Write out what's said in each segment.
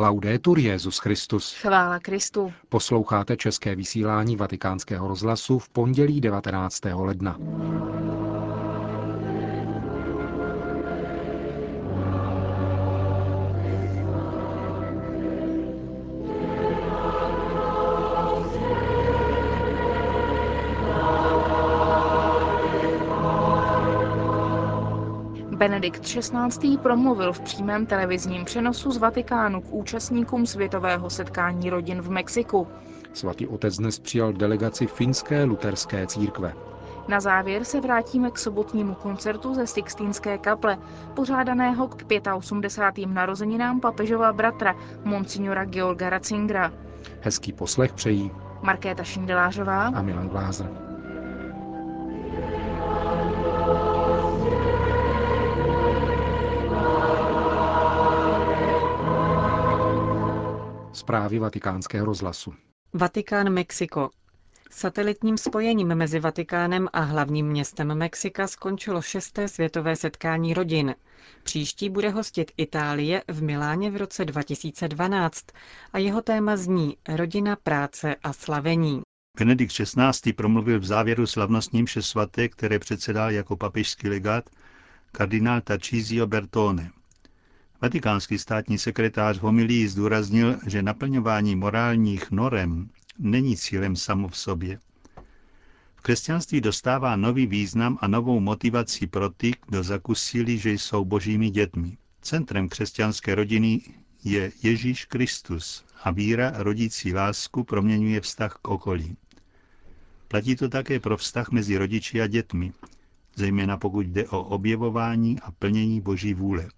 Laudetur Jezus Christus. Chvála Kristu. Posloucháte české vysílání Vatikánského rozhlasu v pondělí 19. ledna. Benedikt XVI. promluvil v přímém televizním přenosu z Vatikánu k účastníkům světového setkání rodin v Mexiku. Svatý otec dnes přijal delegaci finské luterské církve. Na závěr se vrátíme k sobotnímu koncertu ze Sixtínské kaple, pořádaného k 85. narozeninám papežova bratra, monsignora Georga Ratzingera. Hezký poslech přejí Markéta Šindelářová a Milan Glázer. Zprávy vatikánského rozhlasu. Vatikán Mexiko. Satelitním spojením mezi Vatikánem a hlavním městem Mexika skončilo šesté světové setkání rodin. Příští bude hostit Itálie v Miláně v roce 2012 a jeho téma zní Rodina, práce a slavení. Benedikt XVI. promluvil v závěru slavnostním mše svaté, které předsedal jako papežský legát kardinál Tarcísio Bertone. Vatikánský státní sekretář v homilii zdůraznil, že naplňování morálních norem není cílem samo v sobě. V křesťanství dostává nový význam a novou motivaci pro ty, kdo zakusili, že jsou božími dětmi. Centrem křesťanské rodiny je Ježíš Kristus a víra rodící lásku proměňuje vztah k okolí. Platí to také pro vztah mezi rodiči a dětmi, zejména pokud jde o objevování a plnění boží vůle.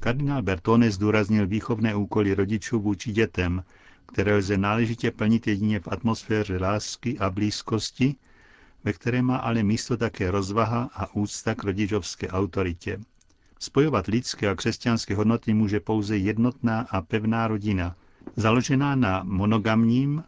Kardinál Bertone zdůraznil výchovné úkoly rodičů vůči dětem, které lze náležitě plnit jedině v atmosféře lásky a blízkosti, ve které má ale místo také rozvaha a úcta k rodičovské autoritě. Spojovat lidské a křesťanské hodnoty může pouze jednotná a pevná rodina, založená na monogamním,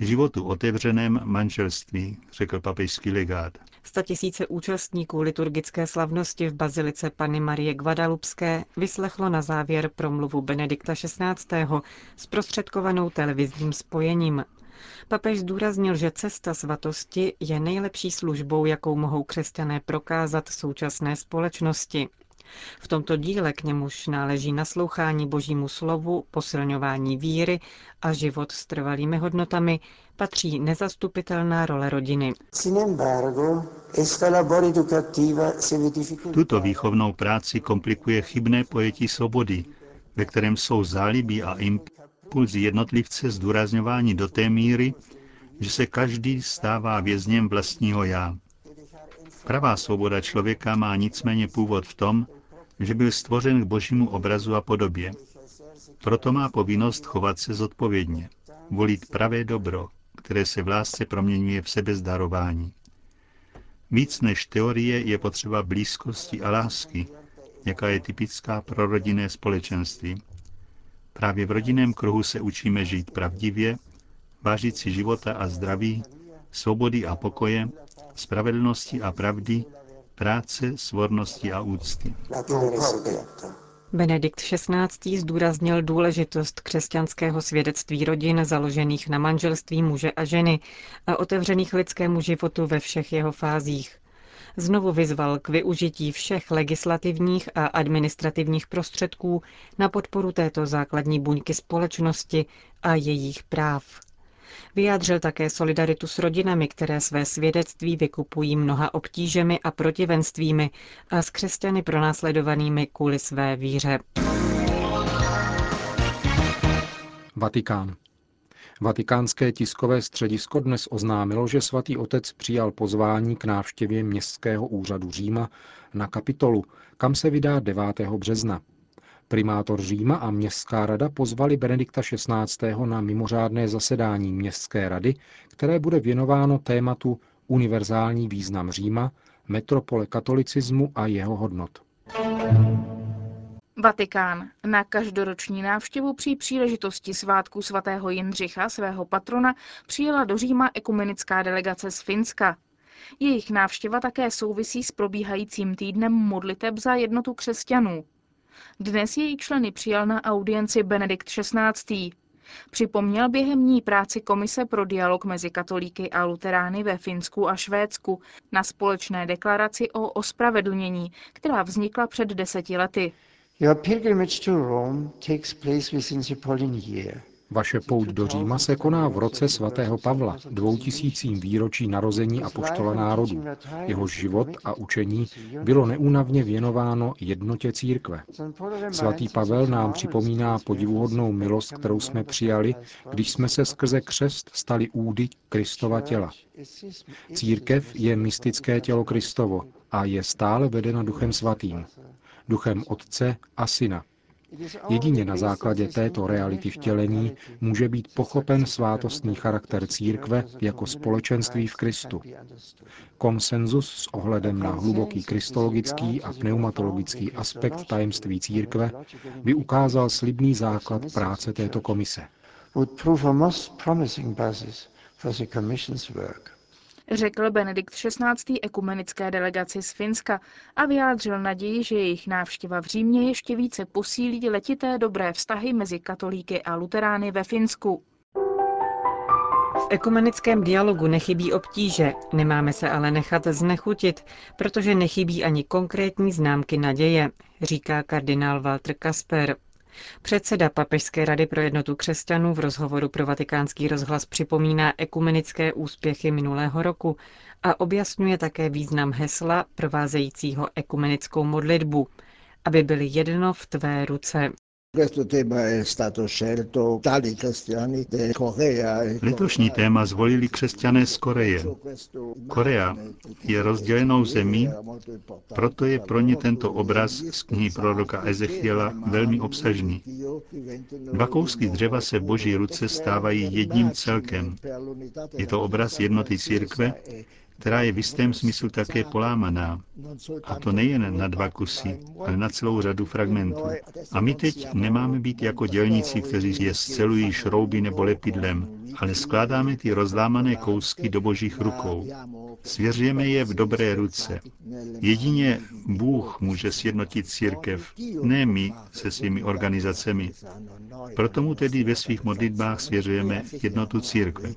životu otevřeném manželství, řekl papežský legát. Statisíce účastníků liturgické slavnosti v bazilice Pany Marie Guadalupské vyslechlo na závěr promluvu Benedikta XVI. zprostředkovanou televizním spojením. Papež zdůraznil, že cesta svatosti je nejlepší službou, jakou mohou křesťané prokázat současné společnosti. V tomto díle k němuž náleží naslouchání božímu slovu, posilňování víry a život s trvalými hodnotami, patří nezastupitelná role rodiny. Tuto výchovnou práci komplikuje chybné pojetí svobody, ve kterém jsou zálibí a impulzy jednotlivce zdůrazňování do té míry, že se každý stává vězněm vlastního já. Pravá svoboda člověka má nicméně původ v tom, že byl stvořen k božímu obrazu a podobě. Proto má povinnost chovat se zodpovědně, volit pravé dobro, které se v lásce proměňuje v sebezdarování. Víc než teorie je potřeba blízkosti a lásky, jaká je typická pro rodinné společenství. Právě v rodinném kruhu se učíme žít pravdivě, vážit si života a zdraví, svobody a pokoje, spravedlnosti a pravdy, práce, svornosti a úcty. Benedikt XVI. zdůraznil důležitost křesťanského svědectví rodin založených na manželství muže a ženy a otevřených lidskému životu ve všech jeho fázích. Znovu vyzval k využití všech legislativních a administrativních prostředků na podporu této základní buňky společnosti a jejich práv. Vyjádřil také solidaritu s rodinami, které své svědectví vykupují mnoha obtížemi a protivenstvími a s křesťany pronásledovanými kvůli své víře. Vatikán. Vatikánské tiskové středisko dnes oznámilo, že svatý otec přijal pozvání k návštěvě městského úřadu Říma na kapitolu, kam se vydá 9. března. Primátor Říma a městská rada pozvali Benedikta XVI. na mimořádné zasedání městské rady, které bude věnováno tématu univerzální význam Říma, metropole katolicismu a jeho hodnot. Vatikán. Na každoroční návštěvu při příležitosti svátku svatého Jindřicha, svého patrona, přijela do Říma ekumenická delegace z Finska. Jejich návštěva také souvisí s probíhajícím týdnem modliteb za jednotu křesťanů. Dnes její členy přijal na audienci Benedikt XVI. Připomněl během ní práci Komise pro dialog mezi katolíky a luterány ve Finsku a Švédsku na společné deklaraci o ospravedlnění, která vznikla před deseti lety. Vaše pouť do Říma se koná v roce svatého Pavla, dvoutisícím výročí narození a poštola národů. Jeho život a učení bylo neúnavně věnováno jednotě církve. Svatý Pavel nám připomíná podivuhodnou milost, kterou jsme přijali, když jsme se skrze křest stali údy Kristova těla. Církev je mystické tělo Kristovo a je stále vedena Duchem Svatým, Duchem Otce a Syna, Jedině na základě této reality vtělení může být pochopen svátostný charakter církve jako společenství v Kristu. Konsenzus s ohledem na hluboký kristologický a pneumatologický aspekt tajemství církve by ukázal slibný základ práce této komise řekl Benedikt XVI. ekumenické delegaci z Finska a vyjádřil naději, že jejich návštěva v Římě ještě více posílí letité dobré vztahy mezi katolíky a luterány ve Finsku. V ekumenickém dialogu nechybí obtíže, nemáme se ale nechat znechutit, protože nechybí ani konkrétní známky naděje, říká kardinál Walter Kasper. Předseda Papežské rady pro jednotu křesťanů v rozhovoru pro vatikánský rozhlas připomíná ekumenické úspěchy minulého roku a objasňuje také význam hesla provázejícího ekumenickou modlitbu, aby byly jedno v tvé ruce. Letošní téma zvolili křesťané z Koreje. Korea je rozdělenou zemí, proto je pro ně tento obraz z knihy proroka Ezechiela velmi obsažný. Dva kousky dřeva se v boží ruce stávají jedním celkem. Je to obraz jednoty církve, která je v jistém smyslu také polámaná. A to nejen na dva kusy, ale na celou řadu fragmentů. A my teď nemáme být jako dělníci, kteří je scelují šrouby nebo lepidlem, ale skládáme ty rozlámané kousky do božích rukou. Svěřujeme je v dobré ruce. Jedině Bůh může sjednotit církev, ne my se svými organizacemi. Proto mu tedy ve svých modlitbách svěřujeme jednotu církve.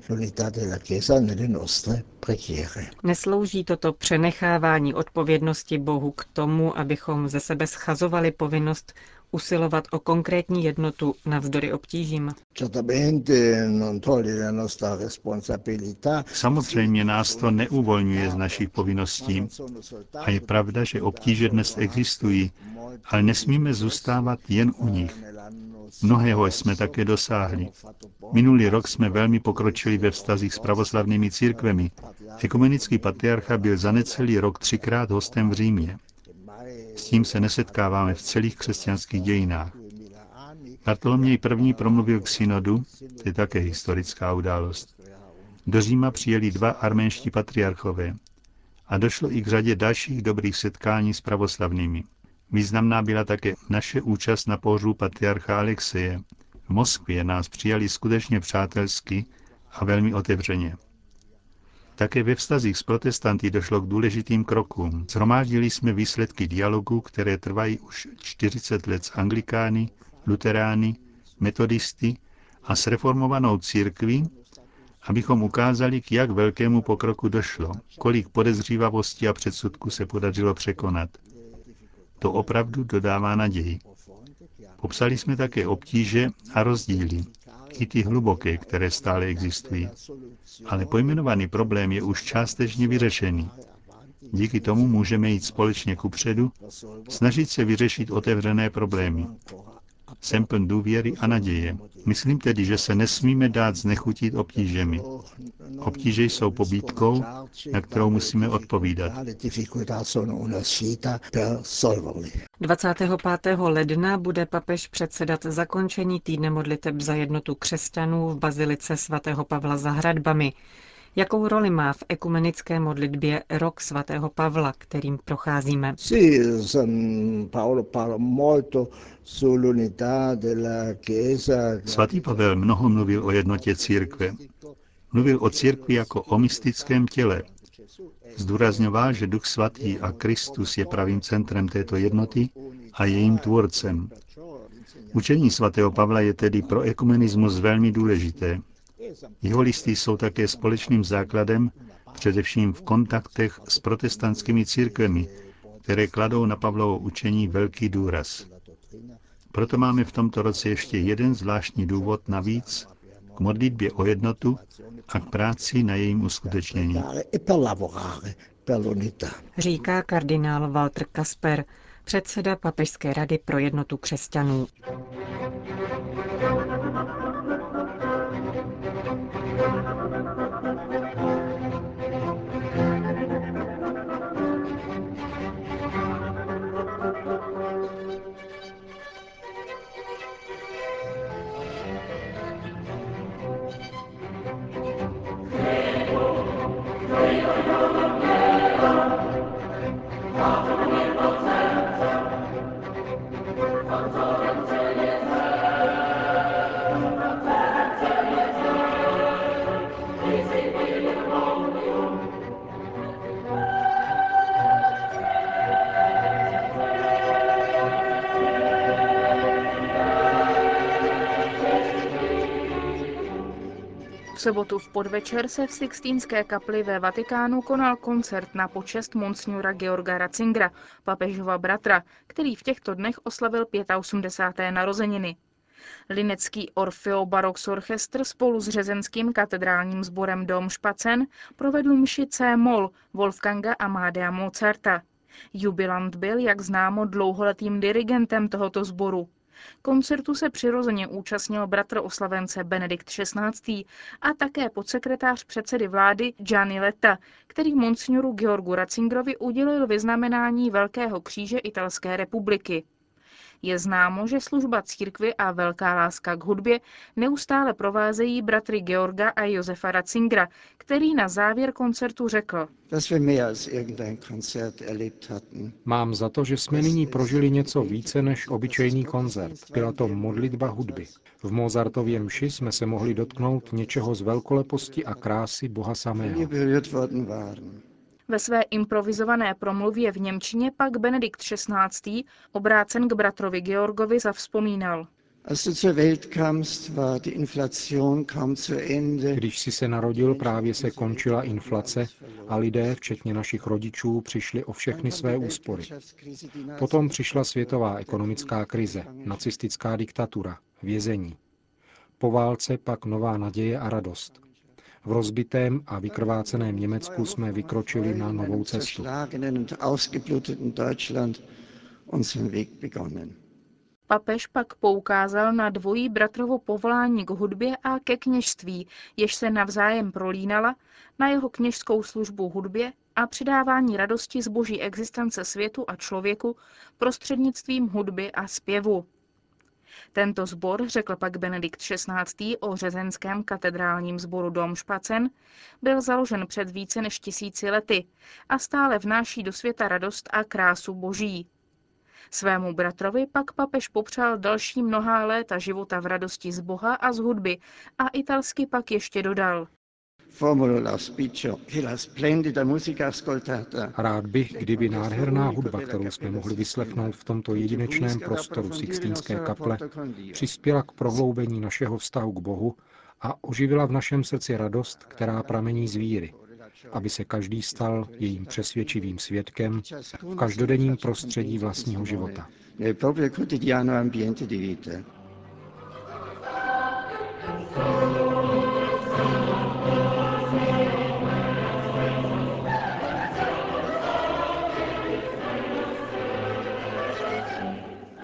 Neslouží toto přenechávání odpovědnosti Bohu k tomu, abychom ze sebe schazovali povinnost usilovat o konkrétní jednotu navzdory obtížím. Samozřejmě nás to neuvolňuje z našich povinností. A je pravda, že obtíže dnes existují, ale nesmíme zůstávat jen u nich. Mnohého jsme také dosáhli. Minulý rok jsme velmi pokročili ve vztazích s pravoslavnými církvemi. Ekumenický patriarcha byl za necelý rok třikrát hostem v Římě. S tím se nesetkáváme v celých křesťanských dějinách. Bartoloměj první promluvil k synodu, to je také historická událost. Do Říma přijeli dva arménští patriarchové a došlo i k řadě dalších dobrých setkání s pravoslavnými. Významná byla také naše účast na pohřbu patriarcha Alexeje. V Moskvě nás přijali skutečně přátelsky a velmi otevřeně. Také ve vztazích s protestanty došlo k důležitým krokům. Zhromáždili jsme výsledky dialogu, které trvají už 40 let s anglikány, luterány, metodisty a s reformovanou církví, abychom ukázali, k jak velkému pokroku došlo, kolik podezřívavosti a předsudku se podařilo překonat. To opravdu dodává naději. Popsali jsme také obtíže a rozdíly, i ty hluboké, které stále existují. Ale pojmenovaný problém je už částečně vyřešený. Díky tomu můžeme jít společně kupředu, snažit se vyřešit otevřené problémy. Jsem pln důvěry a naděje. Myslím tedy, že se nesmíme dát znechutit obtížemi. Obtíže jsou pobídkou, na kterou musíme odpovídat. 25. ledna bude papež předsedat zakončení týdne modliteb za jednotu křesťanů v bazilice svatého Pavla za hradbami. Jakou roli má v ekumenické modlitbě rok svatého Pavla, kterým procházíme? Svatý Pavel mnoho mluvil o jednotě církve. Mluvil o církvi jako o mystickém těle. Zdůrazňoval, že Duch Svatý a Kristus je pravým centrem této jednoty a jejím tvůrcem. Učení svatého Pavla je tedy pro ekumenismus velmi důležité. Jeho listy jsou také společným základem, především v kontaktech s protestantskými církvemi, které kladou na Pavlovo učení velký důraz. Proto máme v tomto roce ještě jeden zvláštní důvod navíc k modlitbě o jednotu a k práci na jejím uskutečnění. Říká kardinál Walter Kasper, předseda Papežské rady pro jednotu křesťanů. V sobotu v podvečer se v Sixtínské kapli ve Vatikánu konal koncert na počest monsignora Georga Ratzingera, papežova bratra, který v těchto dnech oslavil 85. narozeniny. Linecký Orfeo Barox Orchestr spolu s řezenským katedrálním sborem Dom Špacen provedl mši C. Moll Wolfganga Amadea Mozarta. Jubilant byl, jak známo, dlouholetým dirigentem tohoto sboru. Koncertu se přirozeně účastnil bratr oslavence Benedikt XVI. a také podsekretář předsedy vlády Gianni Letta, který monsignoru Georgu Ratzingerovi udělil vyznamenání Velkého kříže Italské republiky. Je známo, že služba církvy a velká láska k hudbě neustále provázejí bratry Georga a Josefa Ratzingera, který na závěr koncertu řekl. Mám za to, že jsme nyní prožili něco více než obyčejný koncert. Byla to modlitba hudby. V Mozartově mši jsme se mohli dotknout něčeho z velkoleposti a krásy Boha samého. Ve své improvizované promluvě v Němčině pak Benedikt XVI. obrácen k bratrovi Georgovi zavzpomínal. Když jsi se narodil, právě se končila inflace a lidé, včetně našich rodičů, přišli o všechny své úspory. Potom přišla světová ekonomická krize, nacistická diktatura, vězení. Po válce pak nová naděje a radost. V rozbitém a vykrváceném Německu jsme vykročili na novou cestu. Papež pak poukázal na dvojí bratrovo povolání k hudbě a ke kněžství, jež se navzájem prolínala, na jeho kněžskou službu hudbě a přidávání radosti z boží existence světu a člověku prostřednictvím hudby a zpěvu. Tento sbor, řekl pak Benedikt XVI. o řezenském katedrálním sboru Dom Špacen, byl založen před více než tisíci lety a stále vnáší do světa radost a krásu boží. Svému bratrovi pak papež popřál další mnohá léta života v radosti z Boha a z hudby a italsky pak ještě dodal. Rád bych, kdyby nádherná hudba, kterou jsme mohli vyslechnout v tomto jedinečném prostoru Sixtínské kaple, přispěla k prohloubení našeho vztahu k Bohu a oživila v našem srdci radost, která pramení z víry, aby se každý stal jejím přesvědčivým svědkem v každodenním prostředí vlastního života.